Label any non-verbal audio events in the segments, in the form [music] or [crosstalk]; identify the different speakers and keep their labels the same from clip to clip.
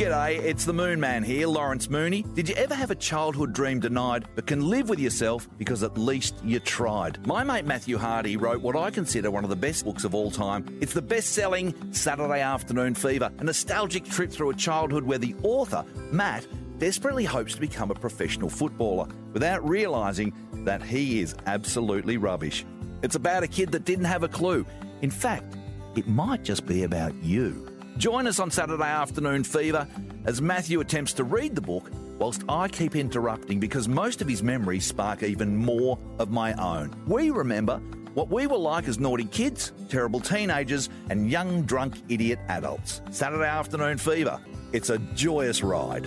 Speaker 1: G'day, it's the Moon Man here, Lawrence Mooney. Did you ever have a childhood dream denied but can live with yourself because at least you tried? My mate Matthew Hardy wrote what I consider one of the best books of all time. It's the best selling Saturday Afternoon Fever, a nostalgic trip through a childhood where the author, Matt, desperately hopes to become a professional footballer without realising that he is absolutely rubbish. It's about a kid that didn't have a clue. In fact, it might just be about you. Join us on Saturday Afternoon Fever as Matthew attempts to read the book whilst I keep interrupting because most of his memories spark even more of my own. We remember what we were like as naughty kids, terrible teenagers, and young drunk idiot adults. Saturday Afternoon Fever. It's a joyous ride.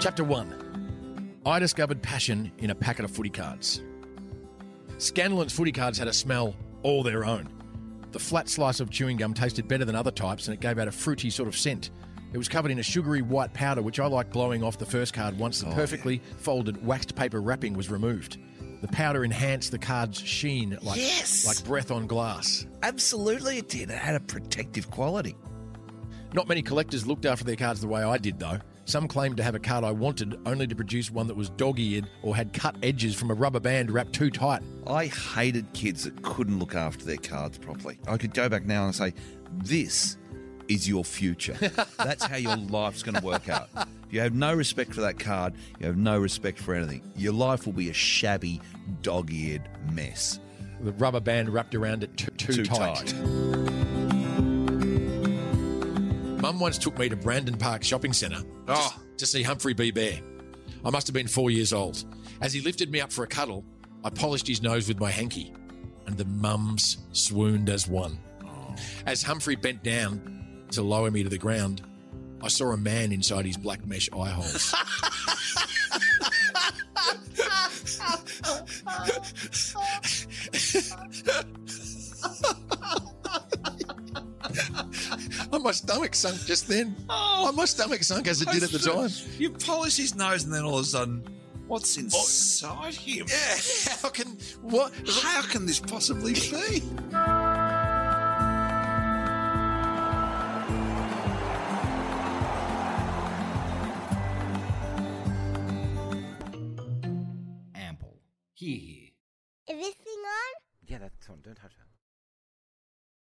Speaker 2: Chapter 1 I discovered passion in a packet of footy cards. Scanlens footy cards had a smell all their own. The flat slice of chewing gum tasted better than other types and it gave out a fruity sort of scent. It was covered in a sugary white powder, which I liked glowing off the first card once the oh. perfectly folded waxed paper wrapping was removed. The powder enhanced the card's sheen like,
Speaker 3: Yes.
Speaker 2: like breath on glass.
Speaker 3: Absolutely, it did. It had a protective quality.
Speaker 2: Not many collectors looked after their cards the way I did, though. Some claimed to have a card I wanted, only to produce one that was dog eared or had cut edges from a rubber band wrapped too tight.
Speaker 3: I hated kids that couldn't look after their cards properly. I could go back now and say, this is your future. [laughs] That's how your life's going to work out. If you have no respect for that card, you have no respect for anything. Your life will be a shabby, dog eared mess.
Speaker 2: The rubber band wrapped around it too, too,
Speaker 3: Too
Speaker 2: tight.
Speaker 3: tight.
Speaker 2: Mum once took me to Brandon Park Shopping Centre
Speaker 3: Oh.
Speaker 2: to see Humphrey B. Bear. I must have been four years old. As he lifted me up for a cuddle, I polished his nose with my hanky, and the mums swooned as one. Oh. As Humphrey bent down to lower me to the ground, I saw a man inside his black mesh eye holes. [laughs] [laughs] my stomach sunk just then. Oh, my stomach sunk as it did at the time.
Speaker 3: You polish his nose, and then all of a sudden, what's oh. inside him?
Speaker 2: Yeah, how can what?
Speaker 3: How can this possibly be?
Speaker 4: Ample. Here, here.
Speaker 5: Is this thing on?
Speaker 4: Yeah, that's on. Don't touch that.